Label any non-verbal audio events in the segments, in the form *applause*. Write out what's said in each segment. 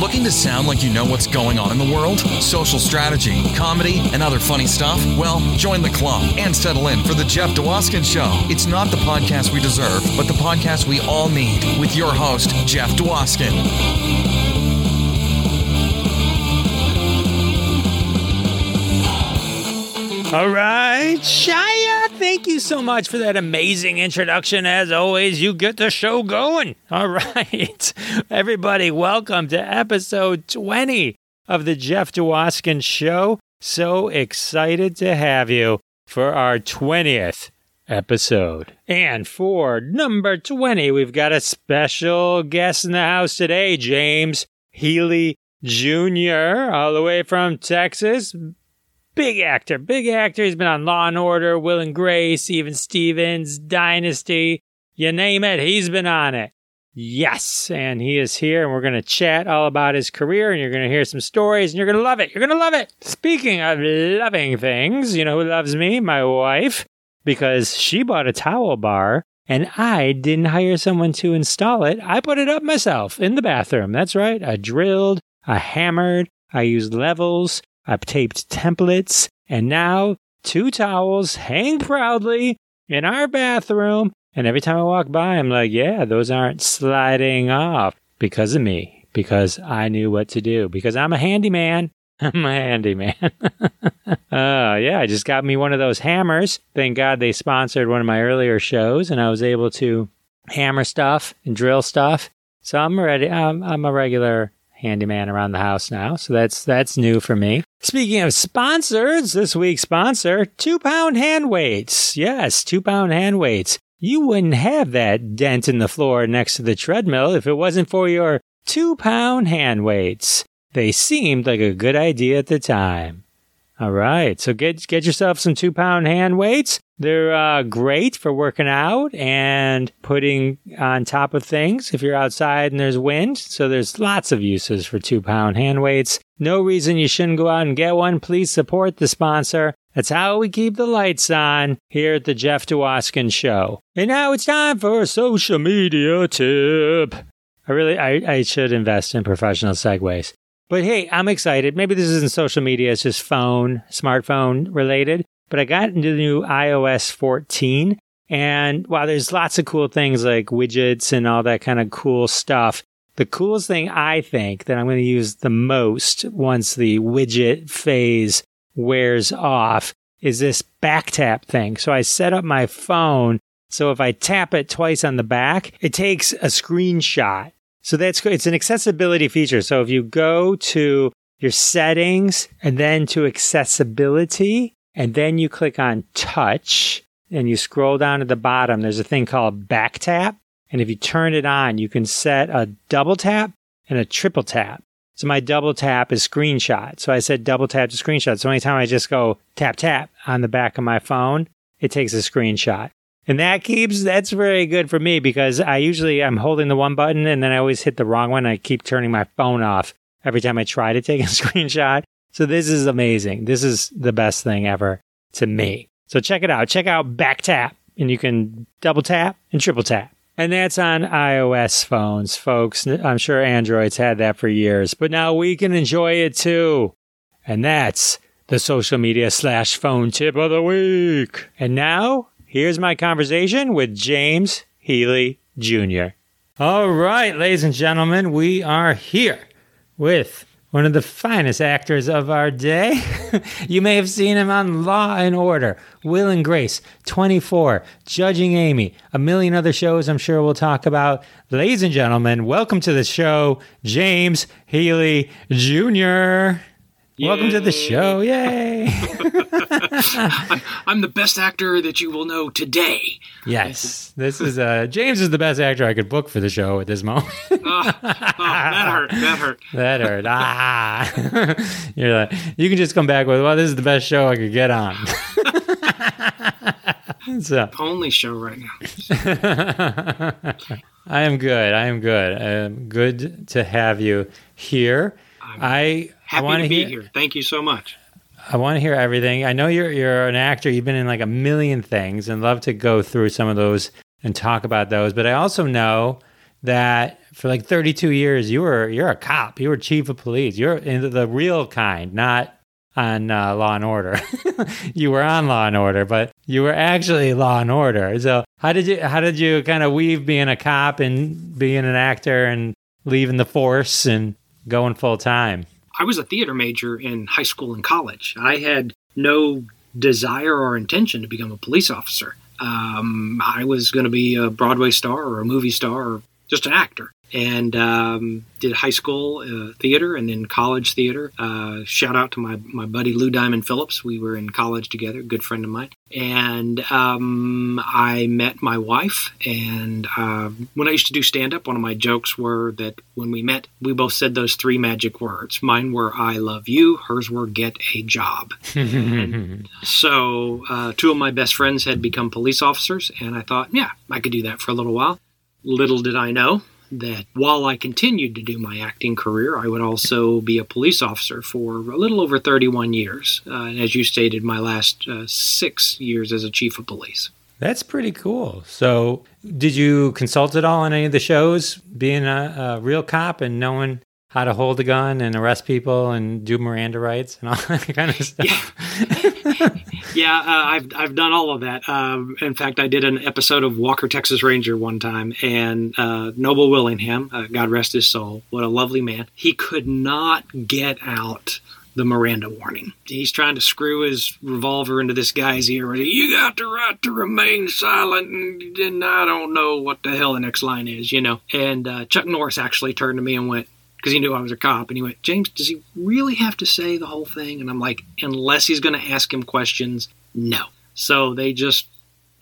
Looking to sound like you know what's going on in the world? Social strategy, comedy, and other funny stuff? Well, join the club and settle in for The Jeff Dwoskin Show. It's not the podcast we deserve, but the podcast we all need with your host, Jeff Dwoskin. All right, Shia, thank you so much for that amazing introduction. As always, you get the show going. *laughs* All right, everybody, welcome to episode 20 of the Jeff Dwoskin Show. So excited to have you for our 20th episode. And for number 20, we've got a special guest in the house today, James Healy Jr., all the way from Texas big actor, big actor. He's been on Law and Order, Will and Grace, even Stevens, Dynasty, you name it, he's been on it. Yes, and he is here, and we're going to chat all about his career, and you're going to hear some stories, and you're going to love it. You're going to love it. Speaking of loving things, you know who loves me? My wife, because she bought a towel bar, and I didn't hire someone to install it. I put it up myself in the bathroom. That's right. I drilled, I hammered, I used levels, I've taped templates, and now two towels hang proudly in our bathroom. And every time I walk by, I'm like, yeah, those aren't sliding off because of me, because I knew what to do, because I'm a handyman. *laughs* I'm a handyman. *laughs* uh, yeah, I just got me one of those hammers. Thank God they sponsored one of my earlier shows, and I was able to hammer stuff and drill stuff. So I'm ready. I'm, I'm a regular handyman around the house now. So that's that's new for me. Speaking of sponsors, this week's sponsor, two pound hand weights. Yes, two pound hand weights. You wouldn't have that dent in the floor next to the treadmill if it wasn't for your two pound hand weights. They seemed like a good idea at the time. All right, so get get yourself some two pound hand weights. They're uh, great for working out and putting on top of things if you're outside and there's wind. So there's lots of uses for two pound hand weights. No reason you shouldn't go out and get one. Please support the sponsor. That's how we keep the lights on here at the Jeff Dwoskin Show. And now it's time for a social media tip. I really, I, I should invest in professional segues. But hey, I'm excited. Maybe this isn't social media, it's just phone, smartphone related. But I got into the new iOS 14. And while there's lots of cool things like widgets and all that kind of cool stuff, the coolest thing I think that I'm going to use the most once the widget phase wears off is this back tap thing. So I set up my phone. So if I tap it twice on the back, it takes a screenshot so that's it's an accessibility feature. So if you go to your settings and then to accessibility, and then you click on touch and you scroll down to the bottom, there's a thing called back tap. And if you turn it on, you can set a double tap and a triple tap. So my double tap is screenshot. So I said double tap to screenshot. So anytime I just go tap tap on the back of my phone, it takes a screenshot. And that keeps that's very good for me because I usually I'm holding the one button and then I always hit the wrong one. I keep turning my phone off every time I try to take a *laughs* screenshot. So this is amazing. This is the best thing ever to me. So check it out. Check out back tap and you can double tap and triple tap. And that's on iOS phones, folks. I'm sure Androids had that for years, but now we can enjoy it too. And that's the social media slash phone tip of the week. And now here's my conversation with James Healy Jr. All right, ladies and gentlemen, we are here with one of the finest actors of our day. *laughs* you may have seen him on Law and Order, Will and Grace, 24, Judging Amy, a million other shows I'm sure we'll talk about. Ladies and gentlemen, welcome to the show, James Healy Jr. Yay. Welcome to the show. Yay. *laughs* *laughs* I'm the best actor that you will know today. Yes. This is uh James is the best actor I could book for the show at this moment. *laughs* oh, oh, that hurt. That hurt. That hurt. Ah. You're like you can just come back with, well, this is the best show I could get on. so. Only show right now. I am good. I am good. I am good to have you here. I'm I happy to be hear, here. Thank you so much. I want to hear everything. I know you're you're an actor. You've been in like a million things, and love to go through some of those and talk about those. But I also know that for like 32 years you were you're a cop, you were chief of police, you're in the real kind, not on uh, Law and Order. *laughs* you were on Law and Order, but you were actually Law and Order. So how did you how did you kind of weave being a cop and being an actor and leaving the force and going full time? I was a theater major in high school and college. I had no desire or intention to become a police officer. Um, I was going to be a Broadway star or a movie star or just an actor and um, did high school uh, theater and then college theater. Uh, shout out to my, my buddy Lou Diamond Phillips. We were in college together, good friend of mine. And um, I met my wife. And uh, when I used to do stand up, one of my jokes were that when we met, we both said those three magic words. Mine were I love you, hers were get a job. *laughs* so uh, two of my best friends had become police officers. And I thought, yeah, I could do that for a little while. Little did I know that while I continued to do my acting career, I would also be a police officer for a little over 31 years. Uh, and as you stated, my last uh, six years as a chief of police. That's pretty cool. So, did you consult at all on any of the shows, being a, a real cop and knowing how to hold a gun and arrest people and do Miranda rights and all *laughs* that kind of stuff. Yeah, *laughs* yeah uh, I've I've done all of that. Um, in fact, I did an episode of Walker Texas Ranger one time, and uh, Noble Willingham, uh, God rest his soul, what a lovely man. He could not get out the Miranda warning. He's trying to screw his revolver into this guy's ear. You got the right to remain silent, and, and I don't know what the hell the next line is, you know. And uh, Chuck Norris actually turned to me and went, because he knew I was a cop. And he went, James, does he really have to say the whole thing? And I'm like, unless he's going to ask him questions, no. So they just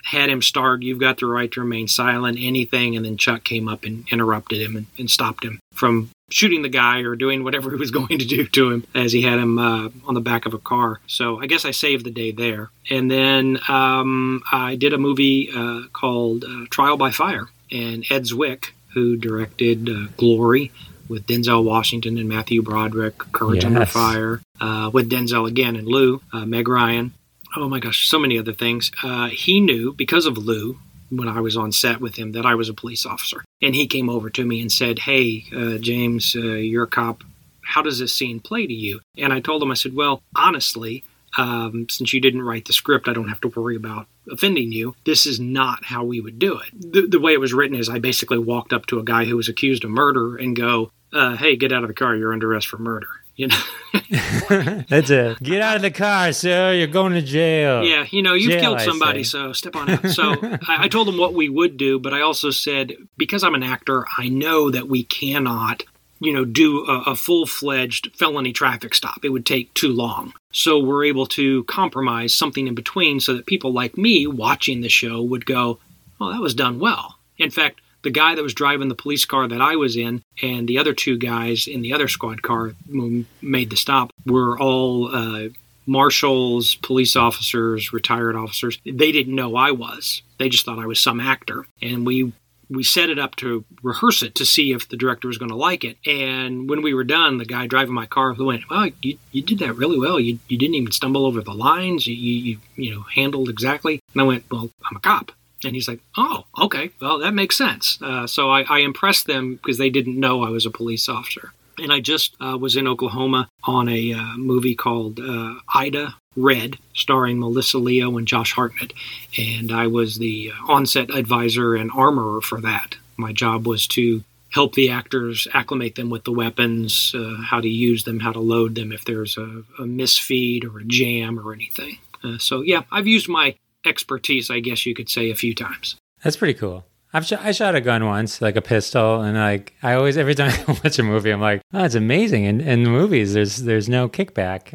had him start, You've got the right to remain silent, anything. And then Chuck came up and interrupted him and, and stopped him from shooting the guy or doing whatever *laughs* he was going to do to him as he had him uh, on the back of a car. So I guess I saved the day there. And then um, I did a movie uh, called uh, Trial by Fire. And Ed Zwick, who directed uh, Glory, with Denzel Washington and Matthew Broderick, Courage yes. Under Fire, uh, with Denzel again and Lou, uh, Meg Ryan. Oh my gosh, so many other things. Uh, he knew because of Lou when I was on set with him that I was a police officer, and he came over to me and said, "Hey, uh, James, uh, you're a cop. How does this scene play to you?" And I told him, I said, "Well, honestly." Um, since you didn't write the script, I don't have to worry about offending you. This is not how we would do it. The, the, way it was written is I basically walked up to a guy who was accused of murder and go, uh, hey, get out of the car. You're under arrest for murder. You know, *laughs* that's it. Get out of the car, sir. You're going to jail. Yeah, you know, you've jail, killed somebody, so step on out. So *laughs* I, I told him what we would do, but I also said because I'm an actor, I know that we cannot you know, do a, a full fledged felony traffic stop. It would take too long. So we're able to compromise something in between so that people like me watching the show would go, well, that was done well. In fact, the guy that was driving the police car that I was in and the other two guys in the other squad car who made the stop were all uh, marshals, police officers, retired officers. They didn't know I was. They just thought I was some actor. And we we set it up to rehearse it to see if the director was going to like it. And when we were done, the guy driving my car went, "Well, you, you did that really well. You, you didn't even stumble over the lines. You, you you know handled exactly." And I went, "Well, I'm a cop." And he's like, oh, okay, well, that makes sense. Uh, so I, I, impressed them because they didn't know I was a police officer. And I just uh, was in Oklahoma on a uh, movie called uh, Ida Red, starring Melissa Leo and Josh Hartnett. And I was the uh, onset advisor and armorer for that. My job was to help the actors acclimate them with the weapons, uh, how to use them, how to load them if there's a, a misfeed or a jam or anything. so, yeah, I've used my expertise, I guess you could say, a few times. That's pretty cool. I've sh- I shot a gun once, like a pistol, and like I always every time *laughs* I watch a movie, I'm like, oh, it's amazing. And in the movies, there's there's no kickback.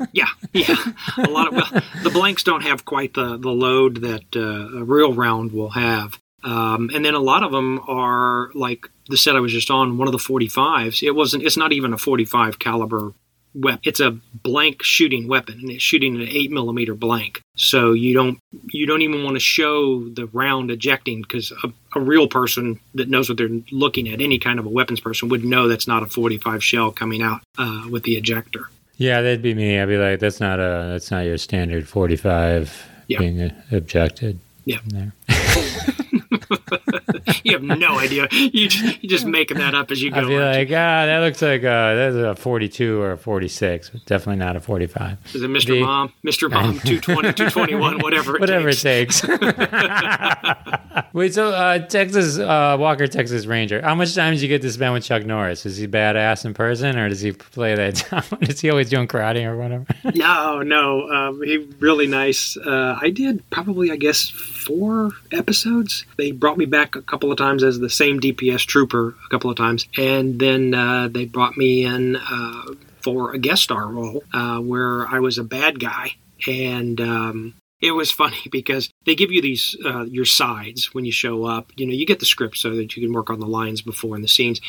*laughs* yeah, yeah. A lot of well, the blanks don't have quite the the load that uh, a real round will have. Um, and then a lot of them are like the set I was just on, one of the 45s. It wasn't. It's not even a 45 caliber weapon. It's a blank shooting weapon, and it's shooting an eight millimeter blank. So you don't you don't even want to show the round ejecting because a, a, real person that knows what they're looking at, any kind of a weapons person, would know that's not a 45 shell coming out uh, with the ejector. Yeah, that'd be me. I'd be like, that's not a that's not your standard 45 yeah. being ejected. Yeah. *laughs* *laughs* *laughs* you have no idea. You just, you're just making that up as you go. I'd be like, ah, that looks like uh, that's a 42 or a 46. Definitely not a 45. Is it Mr. the- Mom? Mr. Mom, *laughs* 220, 221, whatever it Whatever takes. it takes. *laughs* Wait, so uh, Texas uh, Walker, Texas Ranger. How much time did you get to spend with Chuck Norris? Is he badass in person, or does he play that? is he always doing karate or whatever? No, no. Um, he really nice. Uh, I did probably, I guess, four episodes. They brought me back a couple of times as the same DPS trooper a couple of times, and then uh, they brought me in uh, for a guest star role uh, where I was a bad guy, and um, it was *laughs* funny because they give you these uh, your sides when you show up. You know, you get the script so that you can work on the lines before in the scenes,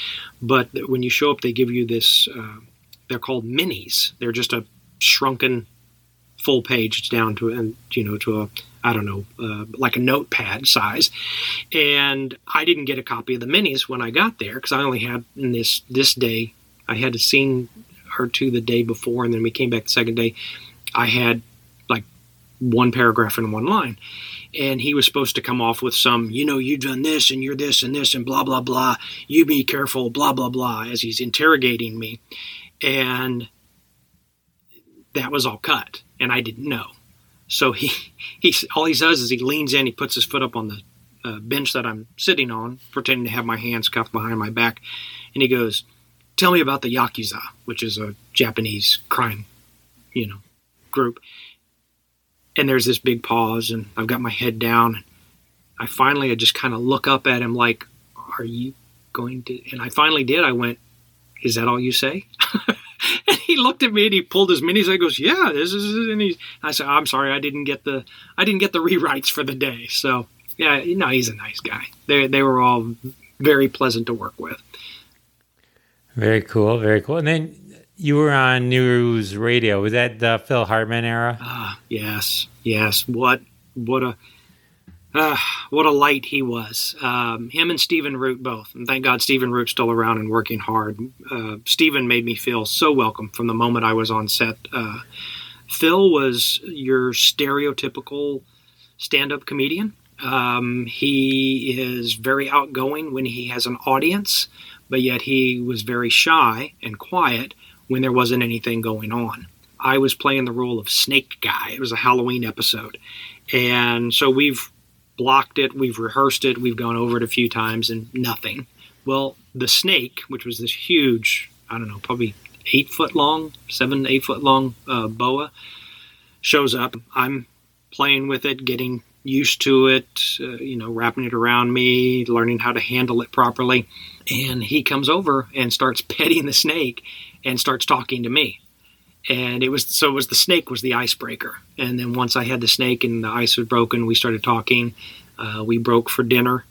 but when you show up, they give you this. Uh, they're called minis. They're just a shrunken full page down to and you know to a I don't know uh, like a notepad size, and I didn't get a copy of the minis when I got there because I only had in this this day I had seen her two the day before and then we came back the second day. I had like one paragraph and one line. And he was supposed to come off with some, you know, you've done this and you're this and this and blah, blah, blah. You be careful, blah, blah, blah, as he's interrogating me. And that was all cut, and I didn't know. So he, *laughs* he all he does is he leans in, he puts his foot up on the uh, bench that I'm sitting on, pretending to have my hands cuffed behind my back, and he goes, "Tell me about the Yakuza, which is a Japanese crime, you know, group." And there's this big pause, and I've got my head down. I finally I just kind of look up at him like, "Are you going to?" And I finally did. I went, "Is that all you say?" *laughs* he looked at me and he pulled his minis. And he goes, "Yeah, this is." And he, I said, "I'm sorry, I didn't get the, I didn't get the rewrites for the day." So yeah, you know, he's a nice guy. They they were all very pleasant to work with. Very cool, very cool. And then you were on News Radio. Was that the Phil Hartman era? Ah, yes, yes. What what a uh, what a light he was. Um, him and Stephen Root both. And thank God Stephen Root's still around and working hard. Uh, Stephen made me feel so welcome from the moment I was on set. Uh, Phil was your stereotypical stand up comedian. Um, he is very outgoing when he has an audience, but yet he was very shy and quiet when there wasn't anything going on. I was playing the role of Snake Guy. It was a Halloween episode. And so we've blocked it, we've rehearsed it, we've gone over it a few times, and nothing. Well, the snake, which was this huge, I don't know, probably eight foot long, seven, eight foot long uh, boa, shows up. I'm playing with it, getting used to it, uh, you know, wrapping it around me, learning how to handle it properly. And he comes over and starts *laughs* petting the snake and starts talking to me and it was so it was the snake was the icebreaker. And then once i had the snake and the ice was broken we started talking. Uh, we broke for dinner.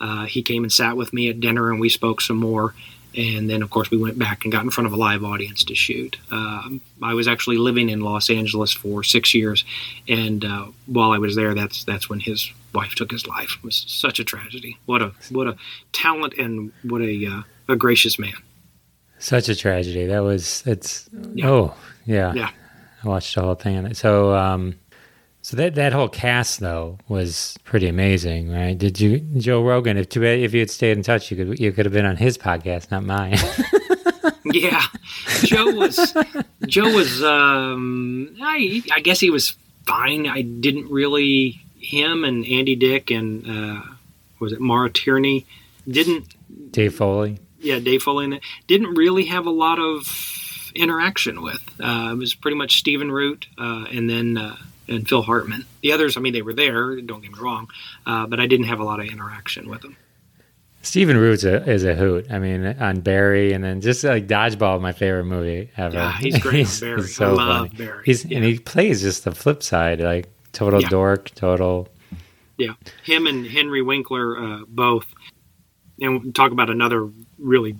Uh, he came and sat with me at dinner and we spoke some more. And then of course we went back and got in front of a live audience to shoot. Um, i was actually living in los angeles for six years. And uh, while i was there that's that's when his wife took his life. It was such a tragedy. What a what a talent and what a uh, a gracious man Such a tragedy. That was it's. Yeah. Oh yeah. yeah I watched the whole thing. So um, so that that whole cast though was pretty amazing, right? Did you Joe Rogan? If too bad if you had stayed in touch, you could you could have been on his podcast, not mine. *laughs* yeah joe was joe was um i i guess he was fine i didn't really him and andy dick and uh was it maura tierney didn't Dave Foley. Yeah dave foley in it didn't really have a lot of interaction with uh it was pretty much stephen root uh and then uh and Phil Hartman. The others, I mean, they were there. Don't get me wrong, uh, but I didn't have a lot of interaction with them. Stephen Root's a, is a hoot. I mean, on Barry, and then just like Dodgeball, my favorite movie ever. Yeah, he's great on *laughs* Barry. I love Barry. He's Yeah. and he plays just the flip side, like total Yeah. dork, total. Yeah, him and Henry Winkler uh, both. And talk about another really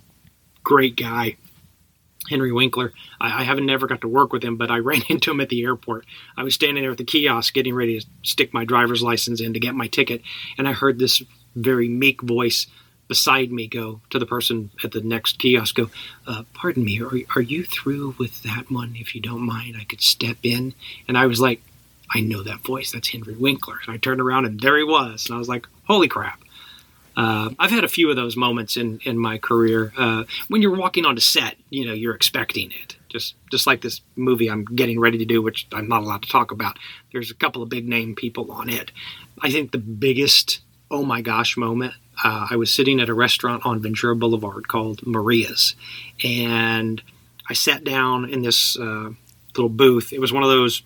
great guy, Henry Winkler. I, I haven't never got to work with him, but I *laughs* ran into him at the airport. I was standing there at the kiosk getting ready to stick my driver's license in to get my ticket, and I heard this very meek voice beside me go to the person at the next kiosk go, uh, "Pardon me, are, are you through with that one? If you don't mind, I could step in." And I was like, "I know that voice. That's Henry Winkler." And I turned around, and there he was, and I was like, "Holy crap!" Uh, I've had a few of those moments in in my career. Uh, when you're walking onto set, you know you're expecting it. Just just like this movie I'm getting ready to do, which I'm not allowed to talk about. There's a couple of big name people on it. I think the biggest oh my gosh moment. Uh, I was sitting at a restaurant on Ventura Boulevard called Maria's, and I sat down in this uh, little booth. It was one of those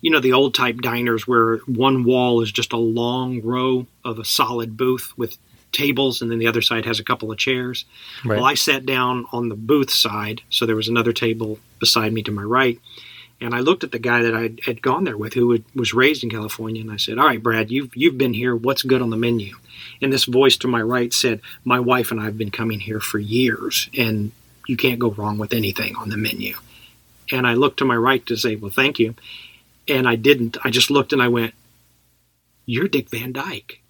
you know the old type diners where one wall is just a long row of a solid booth with tables and then the other side has a couple of chairs right. well i sat down on the booth side so there was another table beside me to my right and i looked at the guy that i had gone there with who was raised in california and i said all right brad you've, you've been here what's good on the menu and this voice to my right said my wife and i have been coming here for years and you can't go wrong with anything on the menu and i looked to my right to say well thank you and I didn't. I just looked and I went, "You're Dick Van Dyke."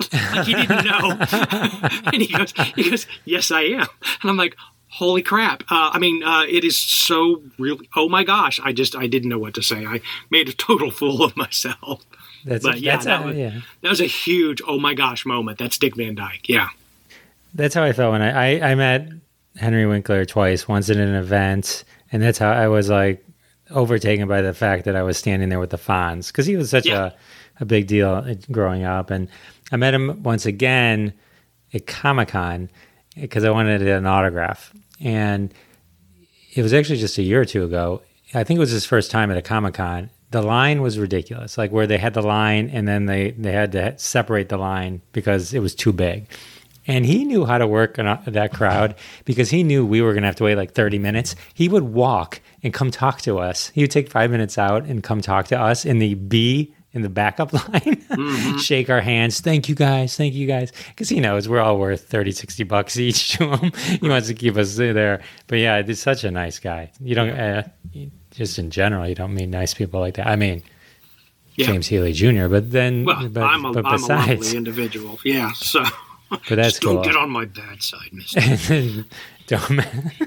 *laughs* like he didn't know, *laughs* and he goes, "He goes, yes, I am." And I'm like, "Holy crap!" Uh, I mean, uh, it is so really. Oh my gosh! I just I didn't know what to say. I made a total *laughs* fool of myself. That's but a, yeah, that, a, was, yeah, that was a huge oh my gosh moment. That's Dick Van Dyke. Yeah, that's how I felt when I I, I met Henry Winkler twice. Once at an event, and that's how I was like overtaken by the fact that I was standing there with the Fonz because he was such yeah. a, a big deal growing up. And I met him once again at Comic Con because I wanted an autograph. And it was actually just a year or two ago. I think it was his first time at a Comic Con. The line was ridiculous, like where they had the line and then they, they had to separate the line because it was too big. And he knew how to work that crowd because he knew we were going to have to wait like 30 minutes. He would walk and come talk to us. He would take five minutes out and come talk to us in the B in the backup *laughs* line, mm-hmm. shake our hands. Thank you guys. Thank you guys. Because he knows we're all worth 30, 60 bucks *laughs* each to him. he wants to keep us there. But yeah, he's such a nice guy. You don't, uh, just in general, you don't meet nice people like that. I mean, yeah. James Healy Jr., but then, well, but, I'm, a, but I'm a lovely individual. Yeah. So, but that's cool. Don't get on my bad side, mister. *laughs*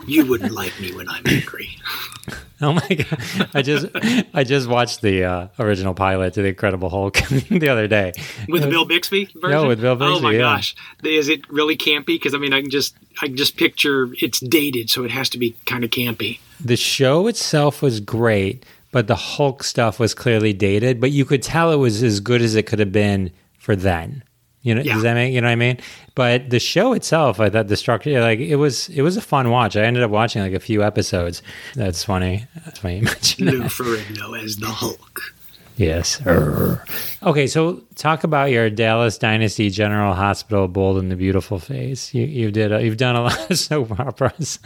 you wouldn't like me when I'm angry. *laughs* oh my god! I just I just watched the uh, original pilot to the Incredible Hulk *laughs* the other day with Bill Bixby version. No, with Bill Bixby. Oh my yeah. gosh! Is it really campy? Because I mean, I can just I can just picture it's dated, so it has to be kind of campy. The show itself was great, but the Hulk stuff was clearly dated. But you could tell it was as good as it could have been for then. You know, yeah. does that make you know what I mean? But the show itself, I thought the structure, like it was, it was a fun watch. I ended up watching like a few episodes. That's funny. That's funny *laughs* you mentioned Lou Ferrigno as the Hulk. Yes. Okay, so talk about your Dallas Dynasty General Hospital Bold and the Beautiful phase. You you did a, you've done a *laughs* lot of soap operas.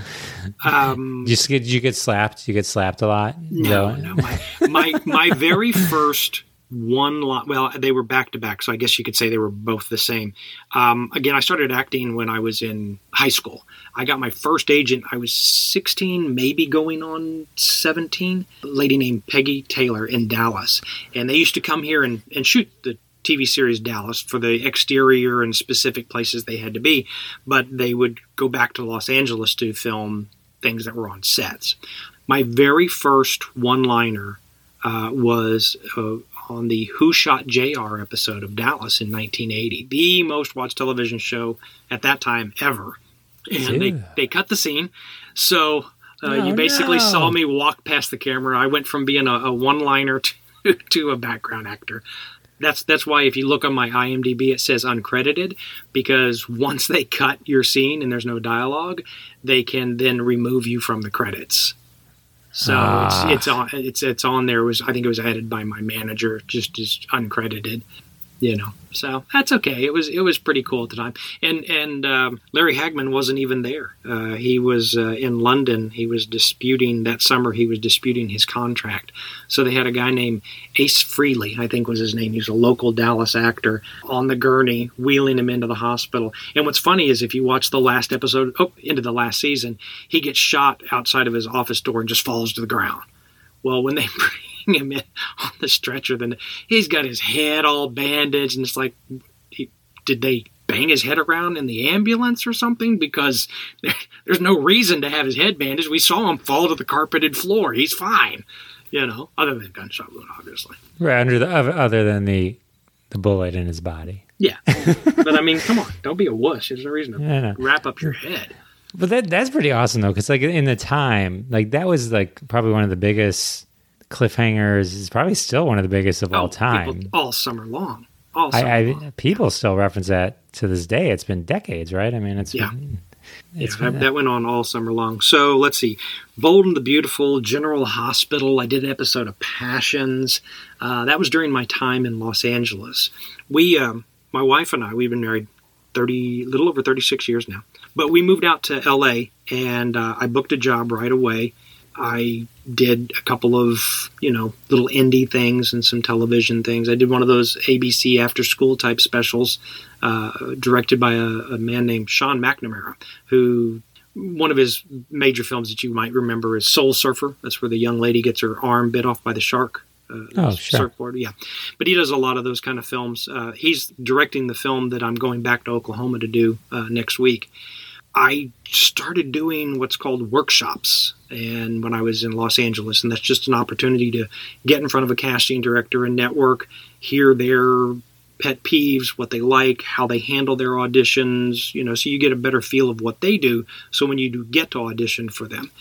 Um, you did you get slapped? You get slapped a lot? No, no. My, my my very *laughs* first one lot. Well, they were back to back, so I guess you could say they were both the same. Um, again, I started acting when I was in high school. I got my first agent. I was 16, maybe going on 17. A lady named Peggy Taylor in Dallas, and they used to come here and, and shoot the TV series Dallas for the exterior and specific places they had to be, but they would go back to Los Angeles to film things that were on sets. My very first one liner uh, was uh, on the Who Shot JR episode of Dallas in 1980, the most watched television show at that time ever. And they, they cut the scene. So uh, oh, you basically no. saw me walk past the camera. I went from being a, a one liner *laughs* to, to a background actor. That's that's why if you look on my IMDb, it says uncredited because once they cut your scene and there's no dialogue, they can then remove you from the credits. So ah. it's it's on it's it's on there. It was I think it was edited by my manager, just as uncredited you know. So that's okay. It was it was pretty cool at the time. And and um, larry hagman wasn't even there. Uh, he was uh, in london. He was disputing that summer he was disputing his contract. So they had a guy named ace freely i think was his name. He's a local dallas actor on the gurney wheeling him into the hospital. And what's funny is if you watch the last episode oh into the last season he gets shot outside of his office door and just falls to the ground. Well when they *laughs* him in *laughs* on the stretcher. Then he's got his head all bandaged, and it's like, he, did they bang his head around in the ambulance or something? Because *laughs* there's no reason to have his head bandaged. We saw him fall to the carpeted floor. He's fine, you know, other than gunshot wound, obviously. Right under the other than the the bullet in his body. Yeah, *laughs* but I mean, come on, don't be a wuss. There's no reason to Yeah, wrap up your head. But that that's pretty awesome though, because like in the time, like that was like probably one of the biggest cliffhangers. is probably still one of the biggest of all Oh, time. people- all summer long. All summer I, long. People still reference that to this day. It's been decades, right? I mean, it's Yeah. been, Yeah, it's that, been- that went on all summer long. So let's see. Bold and the Beautiful, General Hospital. I did an episode of Passions. Uh, that was during my time in Los Angeles. We, um, my wife and I, we've been married 30, little over 36 years now. But we moved out to LA and uh, I booked a job right away. I did a couple of, you know, little indie things and some television things. I did one of those ABC after school type specials uh, directed by a, a man named Sean McNamara, who one of his major films that you might remember is Soul Surfer. That's where the young lady gets her arm bit off by the shark. Uh, Oh, sure. surfboard, yeah. But he does a lot of those kind of films. Uh, he's directing the film that I'm going back to Oklahoma to do uh, next week. I started doing what's called workshops, and when I was in Los Angeles, and that's just an opportunity to get in front of a casting director and network, hear their pet peeves, what they like, how they handle their auditions, you know, so you get a better feel of what they do. So when you do get to audition for them,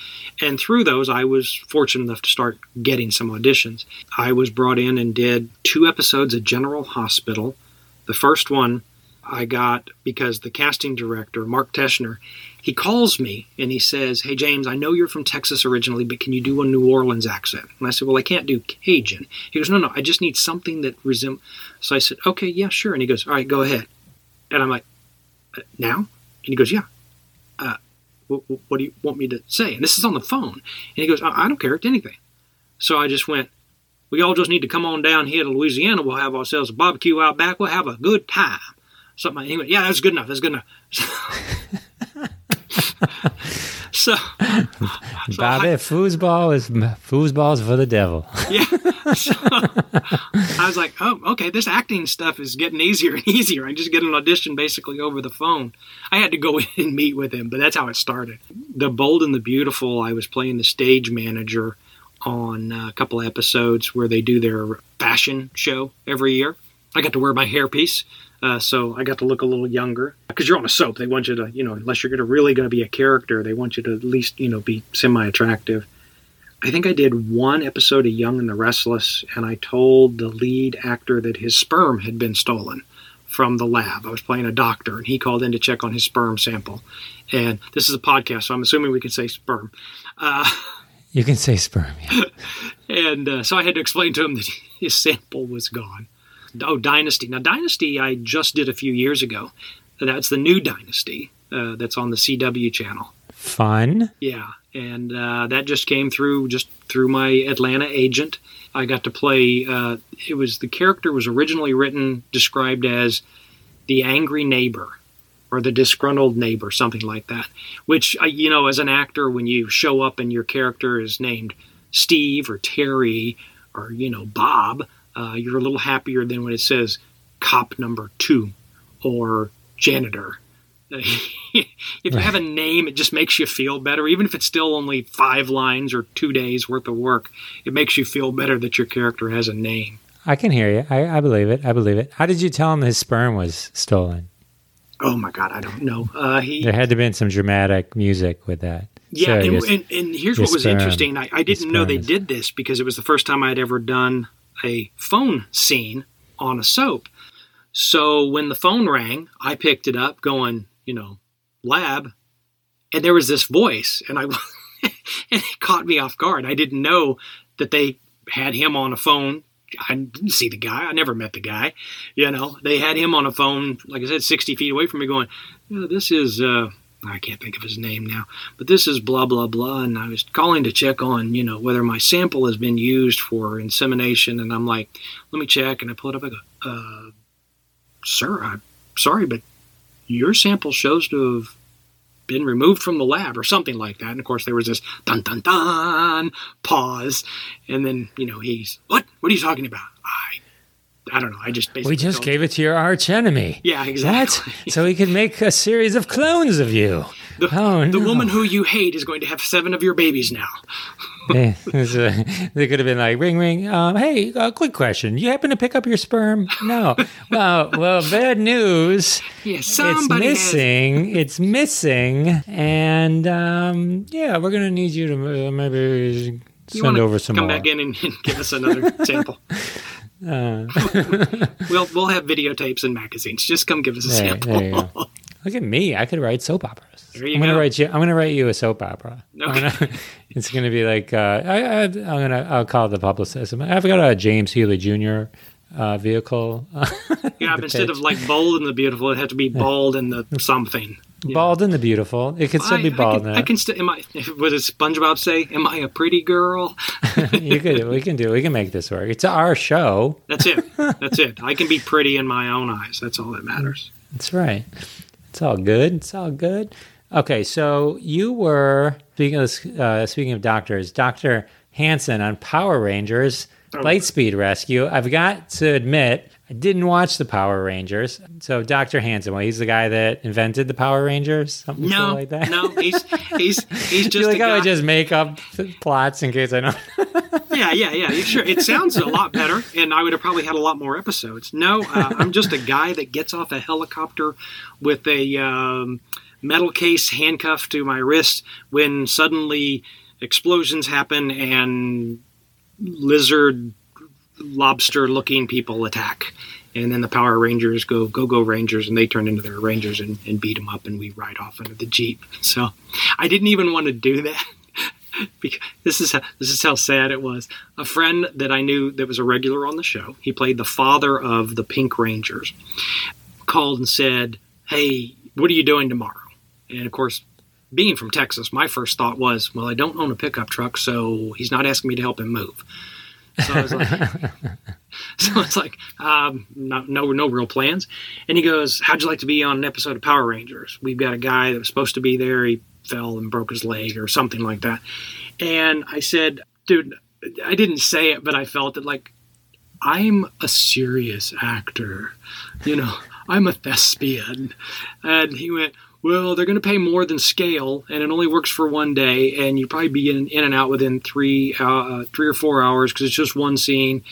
and through those, I was fortunate enough to start getting some auditions. I was brought in and did two episodes of General Hospital. The first one I got because the casting director, Mark Teschner, he calls me and he says, Hey, James, I know you're from Texas originally, but can you do a New Orleans accent? And I said, Well, I can't do Cajun. He goes, No, no, I just need something that resembles. So I said, Okay, yeah, sure. And he goes, All right, go ahead. And I'm like, "Uh, Now? And he goes, Yeah. Uh, what, what do you want me to say? And this is on the phone. And he goes, I, I don't care. It's anything. So I just went, We all just need to come on down here to Louisiana. We'll have ourselves a barbecue out back. We'll have a good time something like went, yeah, that's good enough. That's good enough. *laughs* so, *laughs* so Bobby, I, foosball is foosballs for the devil. *laughs* yeah. So, I was like, oh, okay, this acting stuff is getting easier and easier. I just get an audition basically over the phone. I had to go in and meet with him, but that's how it started. The Bold and the Beautiful, I was playing the stage manager on a couple episodes where they do their fashion show every year. I got to wear my hairpiece. Uh, so I got to look a little younger because you're on a soap. They want you to, you know, unless you're going to really going to be a character, they want you to at least, you know, be semi-attractive. I think I did one episode of Young and the Restless, and I told the lead actor that his sperm had been stolen from the lab. I was playing a doctor, and he called in to check on his sperm sample. And this is a podcast, so I'm assuming we can say sperm. Uh, You can say sperm. Yeah. *laughs* and uh, so I had to explain to him that *laughs* his sample was gone. Oh, Dynasty. Now, Dynasty, I just did a few years ago. That's the new Dynasty uh, that's on the CW channel. Fun. Yeah, and uh, that just came through just through my Atlanta agent. I got to play. Uh, it was the character was originally written described as the angry neighbor or the disgruntled neighbor, something like that. Which I- you know, as an actor, when you show up and your character is named Steve or Terry or you know Bob, uh, you're a little happier than when it says cop number two or janitor. *laughs* if you have a name, it just makes you feel better. Even if it's still only five lines or two days worth of work, it makes you feel better that your character has a name. I can hear you. I, I believe it. I believe it. How did you tell him his sperm was stolen? Oh my God, I don't know. Uh, he, There had to have been some dramatic music with that. yeah, So and, your- and, and here's what was sperm- interesting. I, I didn't know they is- did this because it was the first time I'd ever done a phone scene on a soap. So when the phone rang, I picked it up, going, you know, lab, and there was this voice, and I *laughs* and it caught me off guard. I didn't know that they had him on a phone. I didn't see the guy. I never met the guy. You know, they had him on a phone, like I said, sixty feet away from me, going, "Yeah, "This is." Uh, I can't think of his name now, but this is blah blah blah. And I was calling to check on, you know, whether my sample has been used for insemination. And I'm like, let me check. And I pull it up. I go, uh, sir, I'm sorry, but your sample shows to have been removed from the lab or something like that. And of course, there was this dun dun dun pause, and then you know he's what? What are you talking about? I I don't know. I just basically We just gave it to your arch enemy. Yeah, exactly. What? *laughs* So he could make a series of clones of you. The, Oh, the no. woman who you hate is going to have seven of your babies now. *laughs* Uh, they could have been like, ring, ring. Um, hey, uh, quick question. You happen to pick up your sperm? No. *laughs* well, well, bad news. Yeah, It's somebody has- missing. It's missing. And um, yeah, we're going to need you to uh, maybe You send over some come more. back in and, and give us another sample. Uh, *laughs* We'll we'll have videotapes and magazines. Just come give us a There- sample. there. *laughs* Look at me. I could write soap operas. There you I'm gonna go. write you. I'm gonna write you a soap opera. I'm Okay. gonna- *laughs* it's gonna be like uh, I, I, I'm gonna. I'll call the publicist. I've got a James Healy Jr. Uh, vehicle. yeah, instead pitch. of like bold and the beautiful, it had to be bold and the something. Yeah. Bald and the beautiful. It could still I, be bald. I can, in I it. can still. Am I? What does SpongeBob say? Am I a pretty girl? *laughs* you could. We can do. We can make this work. It's our show. That's it. *laughs* That's it. I can be pretty in my own eyes. That's all that matters. That's right. It's all good. It's all good. Okay, so you were speaking of uh, speaking of doctors, Doctor Hanson on Power Rangers Oh. Lightspeed Rescue. I've got to admit, I didn't watch the Power Rangers. So Doctor Hanson, well, he's the guy that invented the Power Rangers, something No, like that. no, he's he's he's *laughs* just like how I just make up plots in case I don't. *laughs* Yeah, yeah, yeah. Sure, it sounds a lot better, and I would have probably had a lot more episodes. No, uh, I'm just a guy that gets off a helicopter with a um, metal case handcuffed to my wrist when suddenly explosions happen and lizard, lobster-looking people attack. And then the Power Rangers go, go, go Rangers, and they turn into their Rangers and, and beat them up, and we ride off into the Jeep. So I didn't even want to do that *laughs* because this is how, this is how sad it was. A friend that I knew that was a regular on the show, he played the father of the Pink Rangers, called and said, "Hey, what are you doing tomorrow?" And of course, being from Texas, my first thought was, "Well, I don't own a pickup truck, so he's not asking me to help him move." So I was like, *laughs* so it's like, um, no, no, no real plans. And he goes, "How'd you like to be on an episode of Power Rangers? We've got a guy that was supposed to be there. He fell and broke his leg or something like that." And I said, "Dude, I didn't say it, but I felt it. Like, I'm a serious actor. You know, I'm a thespian." And he went. Well, they're going to pay more than scale, and it only works for one day, and you probably be in, in and out within three, uh, three or four hours because it's just one scene.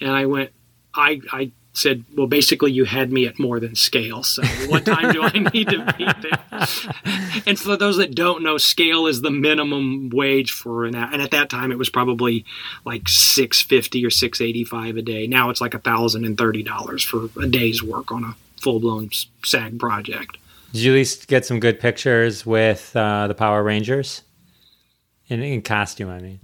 And I went, I, I said, well, basically, you had me at more than scale. So, what time do I need to be there? *laughs* and for those that don't know, scale is the minimum wage for an, hour. and at that time, it was probably like six fifty or six eighty five a day. Now it's like thousand and thirty dollars for a day's work on a full blown SAG project. Did you at least get some good pictures with uh, the Power Rangers in, in costume? I mean,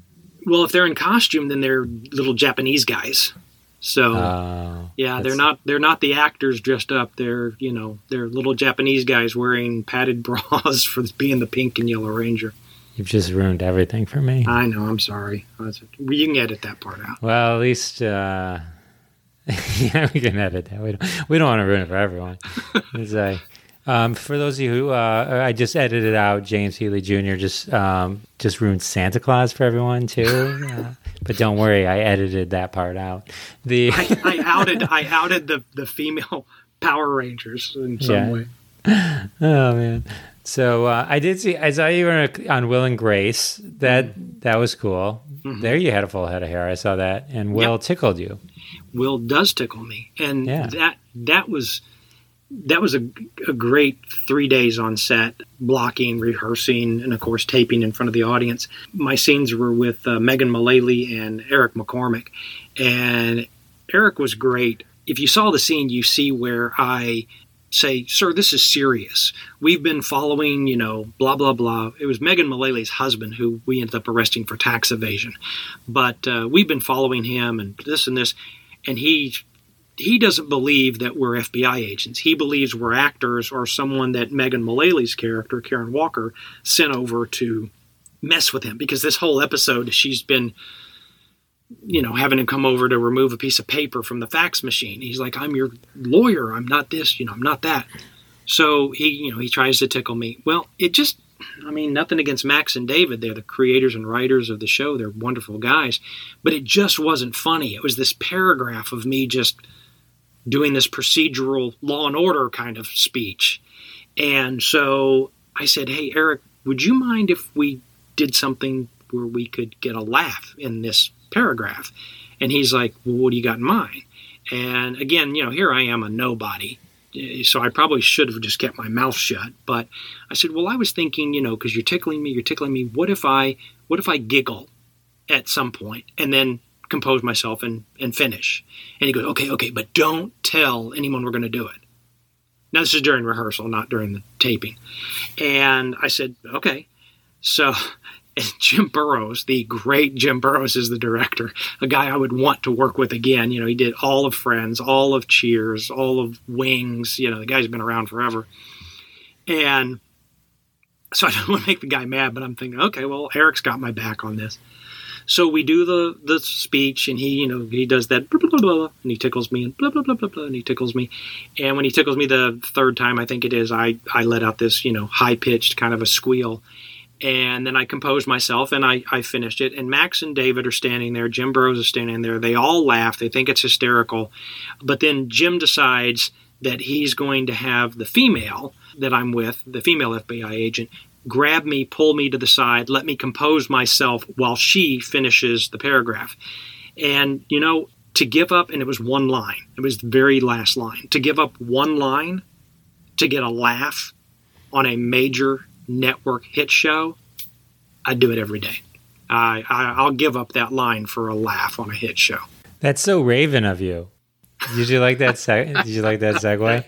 Well, if they're in costume, then they're little Japanese guys. So uh, yeah, they're not they're not the actors dressed up. They're you know they're little Japanese guys wearing padded *laughs* bras for being the pink and yellow ranger. You've just ruined everything for me. I know. I'm sorry. You can edit that part out. Well, at least, uh, *laughs* yeah, we can edit that. We don't, we don't want to ruin it for everyone. *laughs* It's like, um, for those of you who, uh, I just edited out James Healy Jr. just um, just ruined Santa Claus for everyone too. *laughs* Uh, but don't worry, I edited that part out. The I, I *laughs* outed I outed the the female *laughs* Power Rangers in some Yeah. way. oh man. So uh, I did see. I saw you on Will and Grace. That Mm-hmm. that was cool. There you had a full head of hair. I saw that, and Will tickled you. Will does tickle me, and Yeah. that that was that was a, a great three days on set, blocking, rehearsing, and of course taping in front of the audience. My scenes were with uh, Megan Mullally and Eric McCormack, and Eric was great. If you saw the scene, you see where I say, "Sir, this is serious. We've been following, you know, blah blah blah." It was Megan Mullally's husband who we ended up arresting for tax evasion, but uh, we've been following him and this and this, and he he doesn't believe that we're FBI agents. He believes we're actors or someone that Megan Mullally's character, Karen Walker, sent over to mess with him. Because this whole episode she's been you know having him come over to remove a piece of paper from the fax machine. He's like i'm your lawyer. I'm not this you know i'm not that. So he you know he tries to tickle me. Well it just i mean nothing against max and david. They're the creators and writers of the show. They're wonderful guys. But it just wasn't funny. It was this paragraph of me just doing this procedural law and order kind of speech. And so I said, Hey, Eric, would you mind if we did something where we could get a laugh in this paragraph? And he's like, Well, what do you got in mind? And again, you know, here I am a nobody. Eh, so I probably should have just kept my mouth shut. But I said, well, I was thinking, you know, because you're tickling me, you're tickling me. What if I, what if I giggle at some point and then compose myself and, and finish? And he goes, okay, okay, but don't tell anyone we're going to do it. Now this is during rehearsal, not during the taping. And I said, okay. So *laughs* Jim Burrows, the great Jim Burrows, is the director. A guy I would want to work with again. You know, he did all of Friends, all of Cheers, all of Wings. You know, the guy's been around forever. And so *laughs* I don't want to make the guy mad, but I'm thinking, okay, well, Eric's got my back on this. So we do the the speech, and he, you know, he does that blah, blah, blah, blah, and he tickles me, and blah blah blah blah blah, and he tickles me. And when he tickles me the third time, I think it is, I I let out this, you know, high pitched kind of a squeal, and then I composed myself and I, I finished it. And Max and David are standing there. Jim Burrows is standing there. They all laugh. They think it's hysterical. But then Jim decides that he's going to have the female that I'm with, the female FBI agent, grab me, pull me to the side, let me compose myself while she finishes the paragraph. And, you know, to give up, and it was one line, it was the very last line, to give up one line to get a laugh on a major network hit show, I'd do it every day. I, I will give up that line for a laugh on a hit show. That's so Raven of you. Did you like that? Se- did you like that segue?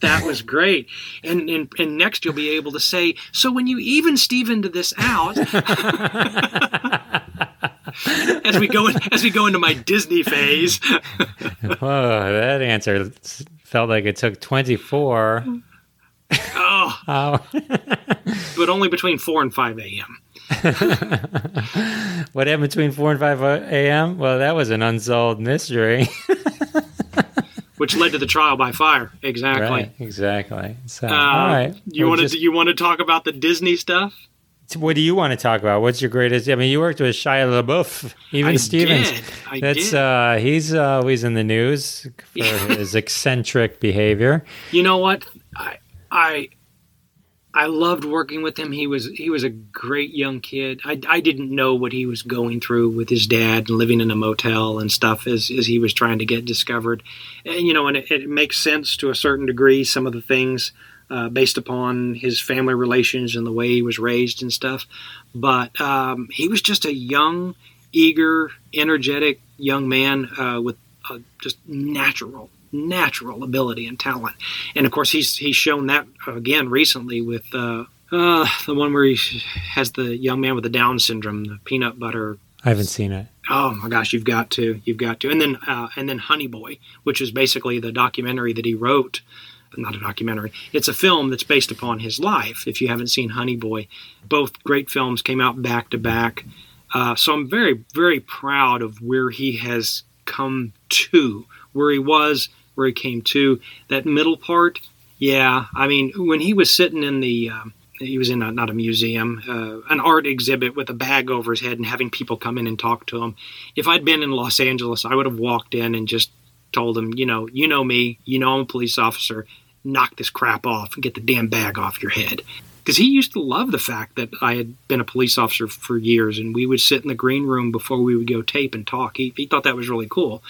that was great. And, and and next you'll be able to say, so when you even Stevened this out, *laughs* as we go in, as we go into my Disney phase. *laughs* oh, that answer felt like it took twenty four. Oh. *laughs* oh. but only between 4 and 5 a.m. what happened between 4 and 5 a.m.? Well, that was an unsolved mystery. Which led to the trial by fire. Exactly. Right, exactly. So, uh, all right. You want to you want to talk about the Disney stuff? What do you want to talk about? What's your greatest? I mean, you worked with Shia LaBeouf, even I Stevens. Did. I That's did. uh, he's uh, always in the news for *laughs* his eccentric behavior. You know what? I I I loved working with him. He was he was a great young kid. I, I didn't know what he was going through with his dad and living in a motel and stuff as, as he was trying to get discovered. And you know, and it, it makes sense to a certain degree. Some of the things uh, based upon his family relations and the way he was raised and stuff. But um, he was just a young, eager, energetic young man uh, with just natural natural ability and talent. And of course, he's he's shown that again recently with uh, uh, the one where he has the young man with the Down syndrome, the peanut butter. I haven't seen it. Oh my gosh, you've got to, you've got to. And then uh, and then Honey Boy, which is basically the documentary that he wrote. Not a documentary. It's a film that's based upon his life. If you haven't seen Honey Boy, both great films came out back to back. Uh, so I'm very, very proud of where he has come to, where he was where he came to. That middle part, yeah. I mean, when he was sitting in the, um, he was in a, not a museum, uh, an art exhibit with a bag over his head and having people come in and talk to him. If I'd been in Los Angeles, I would have walked in and just told him, you know, you know me, you know I'm a police officer. Knock this crap off and get the damn bag off your head because he used to love the fact that I had been a police officer for years, and we would sit in the green room before we would go tape and talk. He, he thought that was really cool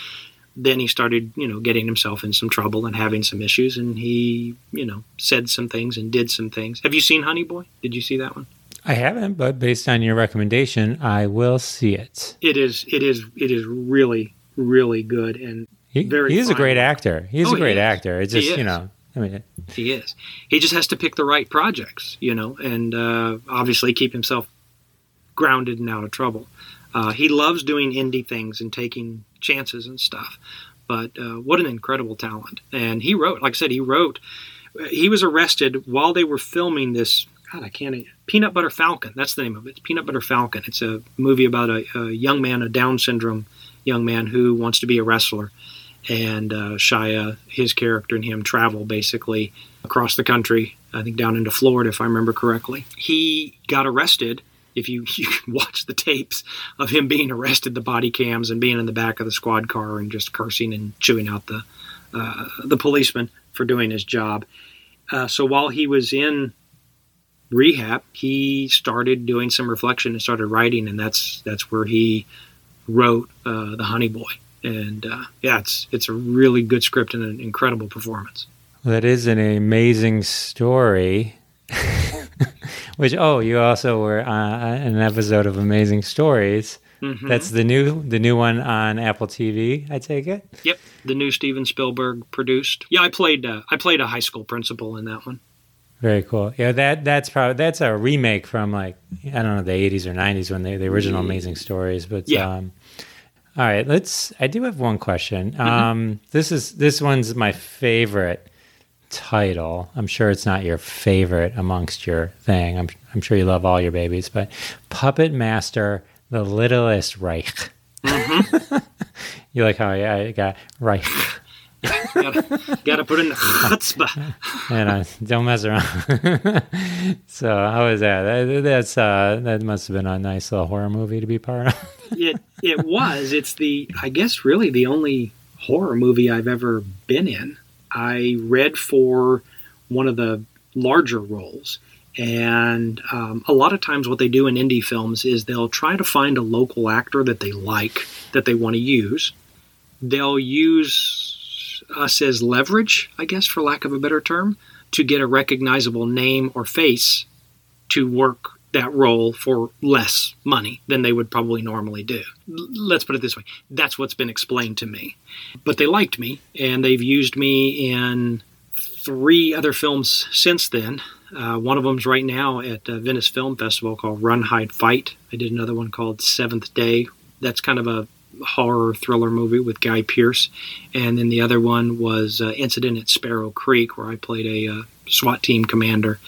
then he started, you know, getting himself in some trouble and having some issues, and he, you know, said some things and did some things. Have you seen Honey Boy? Did you see that one? I haven't, but based on your recommendation, I will see it. It is, it is, it is really, really good and he, very. He's a great actor. He's oh, a great he actor. It's just you know. I mean, he is. He just has to pick the right projects, you know, and uh, obviously keep himself grounded and out of trouble. Uh, he loves doing indie things and taking chances and stuff. But uh, what an incredible talent! And he wrote, like I said, he wrote. He was arrested while they were filming this. God, I can't. Peanut Butter Falcon. That's the name of it. It's Peanut Butter Falcon. It's a movie about a, a young man, a Down syndrome young man who wants to be a wrestler. And uh, Shia, his character, and him travel basically across the country. I think down into Florida, if I remember correctly. He got arrested if you, *laughs* you watch the tapes of him being arrested, the body cams, and being in the back of the squad car and just cursing and chewing out the uh, the policeman for doing his job. Uh, so while he was in rehab, he started doing some reflection and started writing, and that's that's where he wrote uh, the Honey Boy. And uh, yeah, it's it's a really good script and an incredible performance. That is an amazing story. *laughs* *laughs* Which oh, you also were on an episode of Amazing Stories. Mhm. That's the new the new one on Apple TV. I take it. Yep, the new Steven Spielberg produced. Yeah, I played uh, I played a high school principal in that one. Very cool. Yeah, that that's probably that's a remake from like I don't know the eighties or nineties when they the original Amazing Stories. But Yeah. um, all right, let's. I do have one question. Um, this is this one's my favorite title. I'm sure it's not your favorite amongst your thing. I'm I'm sure you love all your babies, but Puppet Master, the Littlest Reich. *laughs* you like how I, I got Reich. gotta, gotta put in the chutzpah. *laughs* and uh, don't mess around. *laughs* so how was that? that? That's uh, that must have been a nice little horror movie to be part of. It it was. It's the I guess really the only horror movie I've ever been in. I read for one of the larger roles. And um, a lot of times, what they do in indie films is they'll try to find a local actor that they like, that they want to use. They'll use us as leverage, I guess, for lack of a better term, to get a recognizable name or face to work that role for less money than they would probably normally do. Let's put it this way that's what's been explained to me. But they liked me, and they've used me in three other films since then. Uh, one of them's right now at uh, Venice Film Festival called Run, Hide, Fight. I did another one called Seventh Day. That's kind of a horror thriller movie with Guy Pearce. And then the other one was uh, Incident at Sparrow Creek, where I played a uh, SWAT team commander.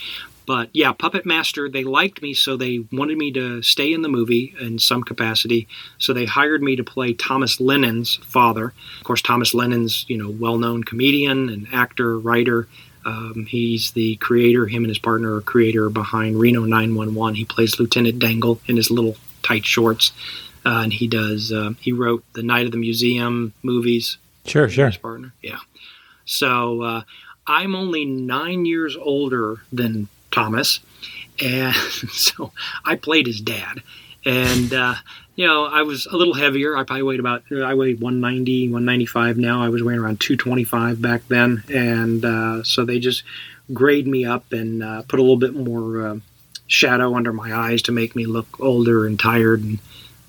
But yeah, Puppet Master, they liked me, so they wanted me to stay in the movie in some capacity. So they hired me to play Thomas Lennon's father. Of course, Thomas Lennon's, you know, well-known comedian and actor, writer. Um, he's the creator, him and his partner are creator behind Reno 911. He plays Lieutenant Dangle in his little tight shorts. Uh, and he does, uh, he wrote the Night of the Museum movies, Sure, sure. his partner. Yeah. So uh, I'm only nine years older than Thomas, and *laughs* so I played his dad. And uh, you know, I was a little heavier. I probably weighed about I weighed 190, 195 now. I was weighing around 225 back then, and uh, so they just grayed me up and uh, put a little bit more uh, shadow under my eyes to make me look older and tired. And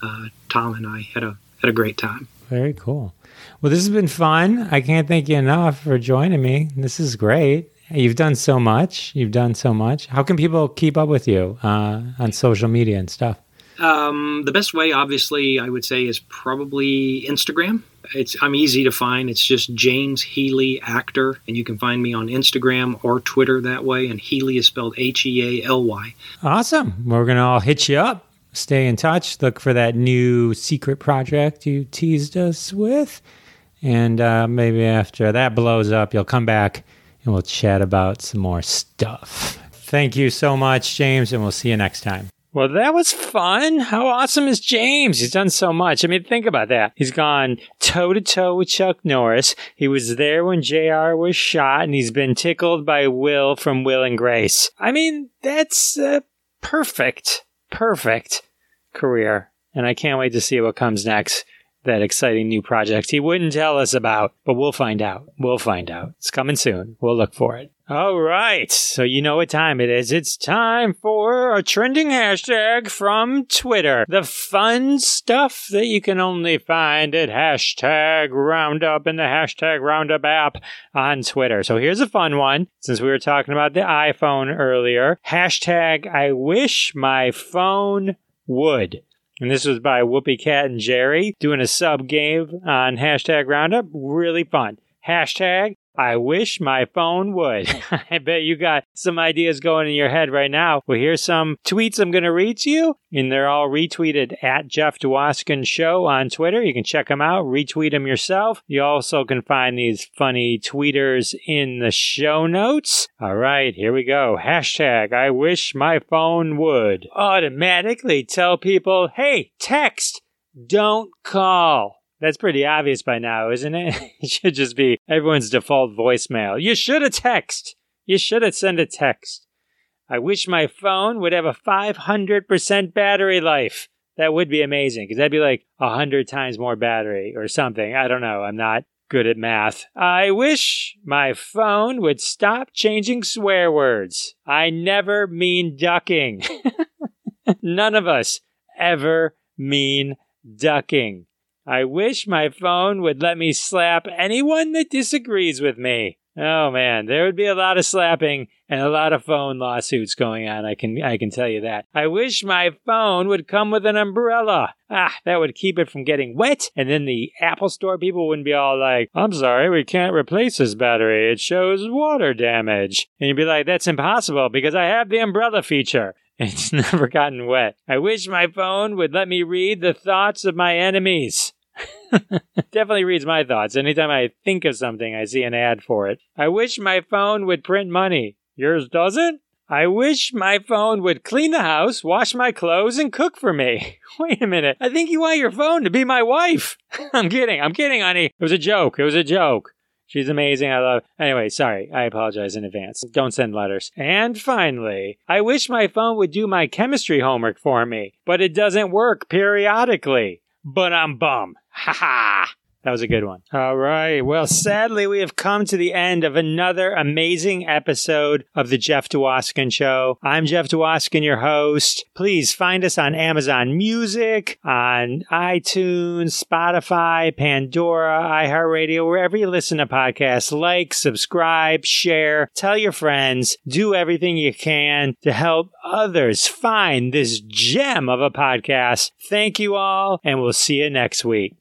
uh, Tom and I had a had a great time. Very cool. Well, this has been fun. I can't thank you enough for joining me. This is great. You've done so much. You've done so much. How can people keep up with you uh, on social media and stuff? Um, the best way, obviously, I would say is probably Instagram. It's I'm easy to find. It's just James Healy Actor, and you can find me on Instagram or Twitter that way. And Healy is spelled H E A L Y. Awesome. We're going to all hit you up. Stay in touch. Look for that new secret project you teased us with. And uh, maybe after that blows up, you'll come back and we'll chat about some more stuff. Thank you so much, James, and we'll see you next time. Well, that was fun. How awesome is James? He's done so much. I mean, think about that. He's gone toe to toe with Chuck Norris. He was there when JR was shot, and he's been tickled by Will from Will and Grace. I mean, that's a perfect, perfect career. And I can't wait to see what comes next. That exciting new project he wouldn't tell us about, but we'll find out. We'll find out. It's coming soon. We'll look for it. All right. So you know what time it is. It's time for a trending hashtag from Twitter. The fun stuff that you can only find at hashtag roundup in the hashtag roundup app on Twitter. So here's a fun one. Since we were talking about the iPhone earlier, hashtag I wish my phone would. And this was by Whoopi Cat and Jerry doing a sub game on hashtag roundup. Really fun. Hashtag I wish my phone would. *laughs* I bet you got some ideas going in your head right now. Well, here's some tweets I'm going to read to you, and they're all retweeted at Jeff Dwoskin Show on Twitter. You can check them out, retweet them yourself. You also can find these funny tweeters in the show notes. All right, here we go. Hashtag I wish my phone would automatically tell people, hey, text, don't call. That's pretty obvious by now, isn't it? *laughs* it should just be everyone's default voicemail. You should have text. You should have sent a text. I wish my phone would have a 500% battery life. That would be amazing because that'd be like a hundred times more battery or something. I don't know. I'm not good at math. I wish my phone would stop changing swear words. I never mean ducking. *laughs* None of us ever mean ducking. I wish my phone would let me slap anyone that disagrees with me. Oh man, there would be a lot of slapping and a lot of phone lawsuits going on. I can I can tell you that. I wish my phone would come with an umbrella. Ah, that would keep it from getting wet, and then the Apple Store people wouldn't be all like, "I'm sorry, we can't replace this battery. It shows water damage." And you'd be like, "That's impossible because I have the umbrella feature." *laughs* It's never gotten wet. I wish my phone would let me read the thoughts of my enemies. *laughs* Definitely reads my thoughts. Anytime I think of something, I see an ad for it. I wish my phone would print money. Yours doesn't? I wish my phone would clean the house, wash my clothes, and cook for me. *laughs* Wait a minute. I think you want your phone to be my wife. *laughs* I'm kidding. I'm kidding, honey. It was a joke. It was a joke. She's amazing. I love. Anyway, sorry. I apologize in advance. Don't send letters. And finally, I wish my phone would do my chemistry homework for me, but it doesn't work periodically. But I'm bum. Ha ha. That was a good one. All right. Well, sadly, we have come to the end of another amazing episode of The Jeff Dwoskin Show. I'm Jeff Dwoskin, your host. Please find us on Amazon Music, on iTunes, Spotify, Pandora, iHeartRadio, wherever you listen to podcasts. Like, subscribe, share, tell your friends, do everything you can to help others find this gem of a podcast. Thank you all, and we'll see you next week.